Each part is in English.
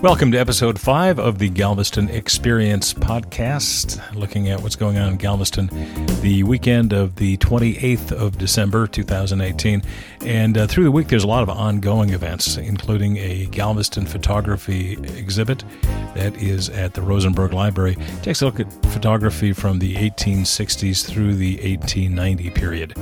Welcome to episode five of the Galveston Experience podcast, looking at what's going on in Galveston the weekend of the 28th of December 2018. And uh, through the week, there's a lot of ongoing events, including a Galveston photography exhibit that is at the Rosenberg Library. It takes a look at photography from the 1860s through the 1890 period.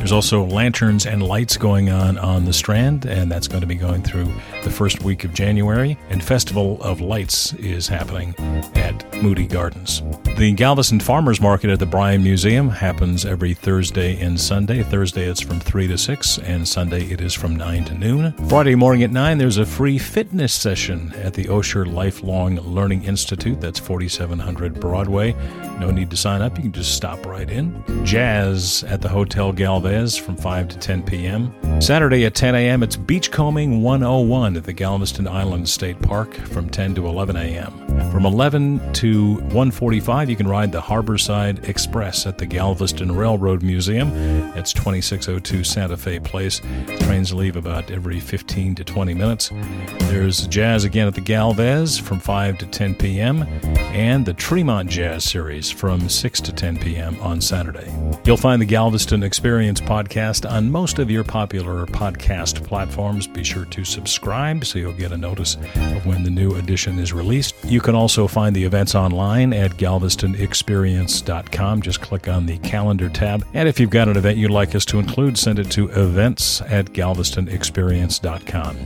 There's also lanterns and lights going on on the Strand, and that's going to be going through the first week of January. And Festival of Lights is happening at Moody Gardens. The Galveston Farmers Market at the Bryan Museum happens every Thursday and Sunday. Thursday it's from 3 to 6, and Sunday it is from 9 to noon. Friday morning at 9, there's a free fitness session at the Osher Lifelong Learning Institute. That's 4700 Broadway. No need to sign up, you can just stop right in. Jazz at the Hotel Galvez from 5 to 10 p.m. Saturday at 10 a.m., it's Beachcombing 101 at the Galveston Island State Park from 10 to 11 a.m. From 11 to 1:45, you can ride the Harborside Express at the Galveston Railroad Museum. That's 2602 Santa Fe Place. Trains leave about every 15 to 20 minutes. There's jazz again at the Galvez from 5 to 10 p.m. and the Tremont Jazz Series from 6 to 10 p.m. on Saturday. You'll find the Galveston Experience podcast on most of your popular podcast platforms. Be sure to subscribe so you'll get a notice of when the new edition is released. You can also find the events online at galvestonexperience.com. Just click on the calendar tab. And if you've got an event you'd like us to include, send it to events at galvestonexperience.com.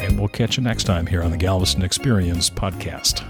And we'll catch you next time here on the Galveston Experience podcast.